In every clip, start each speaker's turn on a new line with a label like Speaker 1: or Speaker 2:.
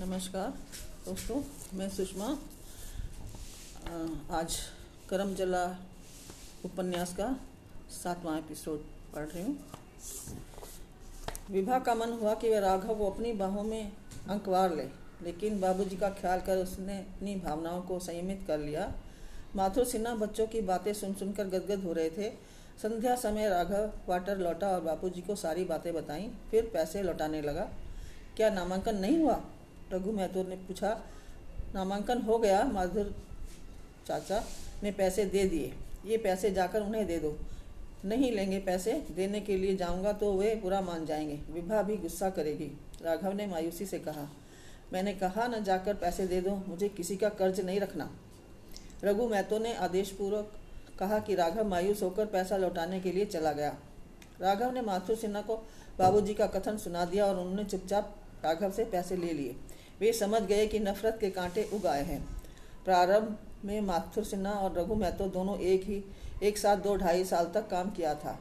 Speaker 1: नमस्कार, दोस्तों, मैं सुषमा आज करम जला उपन्यास का सातवां एपिसोड पढ़ रही हूँ। विभा का मन हुआ कि वह राघव को अपनी बाहों में अंकवार ले, लेकिन बाबूजी का ख्याल कर उसने अपनी भावनाओं को संयमित कर लिया। माथुर सिन्हा बच्चों की बातें सुन सुनकर गदगद हो रहे थे। संध्या समय राघव क्वार्टर लौटा और बापूजी को सारी बातें बताई, फिर पैसे लौटाने लगा। क्या नामांकन नहीं हुआ? रघु महतो ने पूछा, नामांकन हो गया, माधुर चाचा ने पैसे दे दिए। ये पैसे जाकर उन्हें दे दो। नहीं लेंगे पैसे, देने के लिए जाऊँगा तो वे बुरा मान जाएँगे विभा भी गुस्सा करेगी। राघव ने मायूसी से कहा, मैंने कहा न जाकर पैसे दे दो, मुझे किसी का कर्ज नहीं रखना रघु महतो ने आदेशपूर्वक कहा कि राघव मायूस होकर पैसा लौटाने के लिए चला गया। राघव ने माथुर सिन्हा को बाबूजी का कथन सुना दिया और उन्होंने चुपचाप राघव से पैसे ले लिए। वे समझ गए कि नफरत के कांटे उगाए हैं। प्रारंभ में माथुर सिन्हा और रघु महतो दोनों एक ही, एक साथ दो ढाई साल तक काम किया था।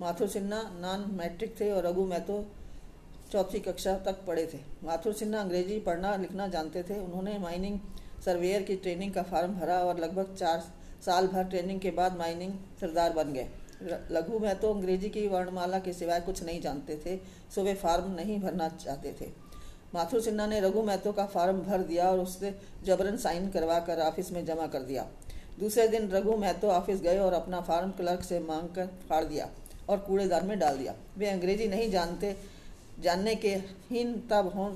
Speaker 1: माथुर सिन्हा नॉन मैट्रिक थे और रघु महतो चौथी कक्षा तक पढ़े थे। माथुर सिन्हा अंग्रेज़ी पढ़ना लिखना जानते थे। उन्होंने माइनिंग, सर्वेयर की ट्रेनिंग का फार्म भरा और लगभग चार साल भर ट्रेनिंग के बाद माइनिंग सरदार बन गए। लघु महतो अंग्रेज़ी की वर्णमाला के सिवाय कुछ नहीं जानते थे, सो वे फार्म नहीं भरना चाहते थे। माथुर सिन्हा ने रघु महतो का फार्म भर दिया और उससे जबरन साइन करवा कर ऑफ़िस में जमा कर दिया। दूसरे दिन रघु महतो ऑफ़िस गए और अपना फार्म क्लर्क से मांग कर फाड़ दिया और कूड़ेदार में डाल दिया। वे अंग्रेज़ी नहीं जानते, जानने के हीन तब हीनता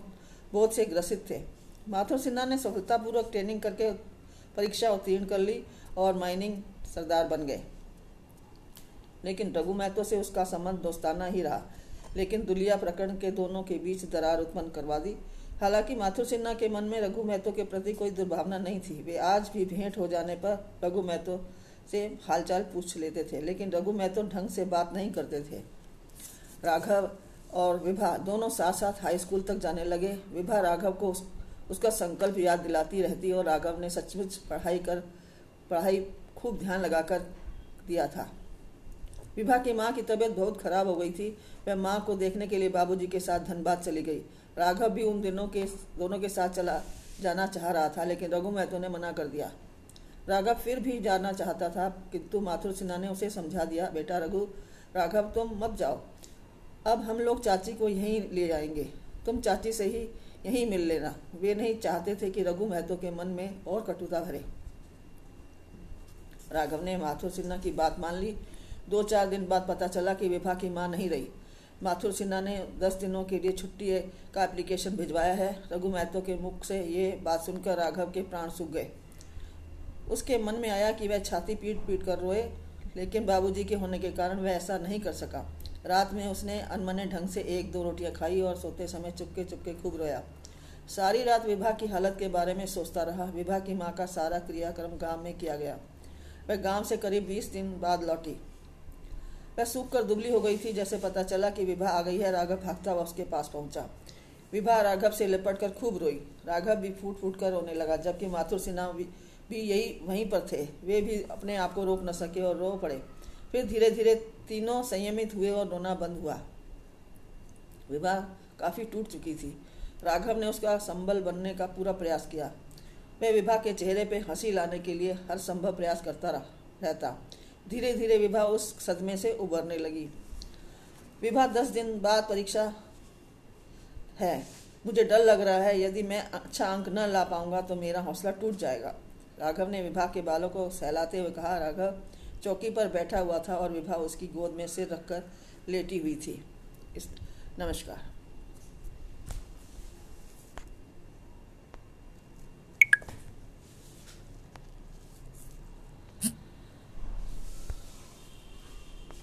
Speaker 1: बोध से ग्रसित थे। माथुर सिन्हा ने सफलतापूर्वक ट्रेनिंग करके परीक्षा उत्तीर्ण कर ली और माइनिंग सरदार बन गए। लेकिन रघु महतो से उसका संबंध दोस्ताना ही रहा। लेकिन दुलिया प्रकरण के दोनों के बीच दरार उत्पन्न करवा दी। हालाँकि माथुर सिन्हा के मन में रघु महतो के प्रति कोई दुर्भावना नहीं थी। वे आज भी भेंट हो जाने पर रघु महतो से हालचाल पूछ लेते थे लेकिन रघु महतो ढंग से बात नहीं करते थे। राघव और विभा दोनों साथ साथ हाई स्कूल तक जाने लगे। विभा राघव को उस, उसका संकल्प याद दिलाती रहती और राघव ने सचमुच पढ़ाई कर पढ़ाई खूब ध्यान लगाकर दिया था। विभा की माँ की तबीयत बहुत खराब हो गई थी। वह माँ को देखने के लिए बाबूजी के साथ धनबाद चली गई। राघव भी उन दिनों के, दोनों के साथ चला, जाना चाह रहा था, लेकिन रघु महतो ने मना कर दिया। राघव फिर भी जाना चाहता था, किंतु माथुर सिन्हा ने उसे समझा दिया, बेटा रघु, राघव, तुम मत जाओ। अब हम लोग चाची को यहीं ले जाएँगे तुम चाची से ही यहीं मिल लेना। वे नहीं चाहते थे कि रघु महतो के मन में और कटुता भरे। राघव ने माथुर सिन्हा की बात मान ली। दो चार दिन बाद पता चला कि विभा की माँ नहीं रही। माथुर सिन्हा ने दस दिनों के लिए छुट्टी का एप्लीकेशन भिजवाया है। रघु महतो के मुख से ये बात सुनकर राघव के प्राण सूख गए। उसके मन में आया कि वह छाती पीट पीट कर रोए, लेकिन बाबूजी के होने के कारण वह ऐसा नहीं कर सका। रात में उसने अनमने ढंग से एक दो रोटियाँ खाई और सोते समय चुपके चुपके खूब रोया। सारी रात विभा की हालत के बारे में सोचता रहा। विभा की माँ का सारा क्रियाक्रम गाँव में किया गया। वह गाँव से करीब बीस दिन बाद लौटी। वह सूख कर दुबली हो गई थी जैसे पता चला कि विभा आ गई है। राघव भागता हुआ उसके पास पहुँचा। विभा राघव से लिपट कर खूब रोई। राघव भी फूट फूट कर रोने लगा जबकि माथुर सिन्हा भी, यही वहीं पर थे। वे भी अपने आप को रोक न सके और रो पड़े। फिर धीरे धीरे तीनों संयमित हुए और रोना बंद हुआ। विवाह काफ़ी टूट चुकी थी। राघव ने उसका संबल बनने का पूरा प्रयास किया। वह विभा के चेहरे पे हँसी लाने के लिए हर संभव प्रयास करता रहा रहता। धीरे धीरे विभा उस सदमे से उबरने लगी। विभा दस दिन बाद परीक्षा है। मुझे डर लग रहा है, यदि मैं अच्छा अंक न ला पाऊँगा तो मेरा हौसला टूट जाएगा। राघव ने विभा के बालों को सहलाते हुए कहा, राघव चौकी पर बैठा हुआ था और विभा उसकी गोद में सिर रखकर लेटी हुई थी। इस, नमस्कार।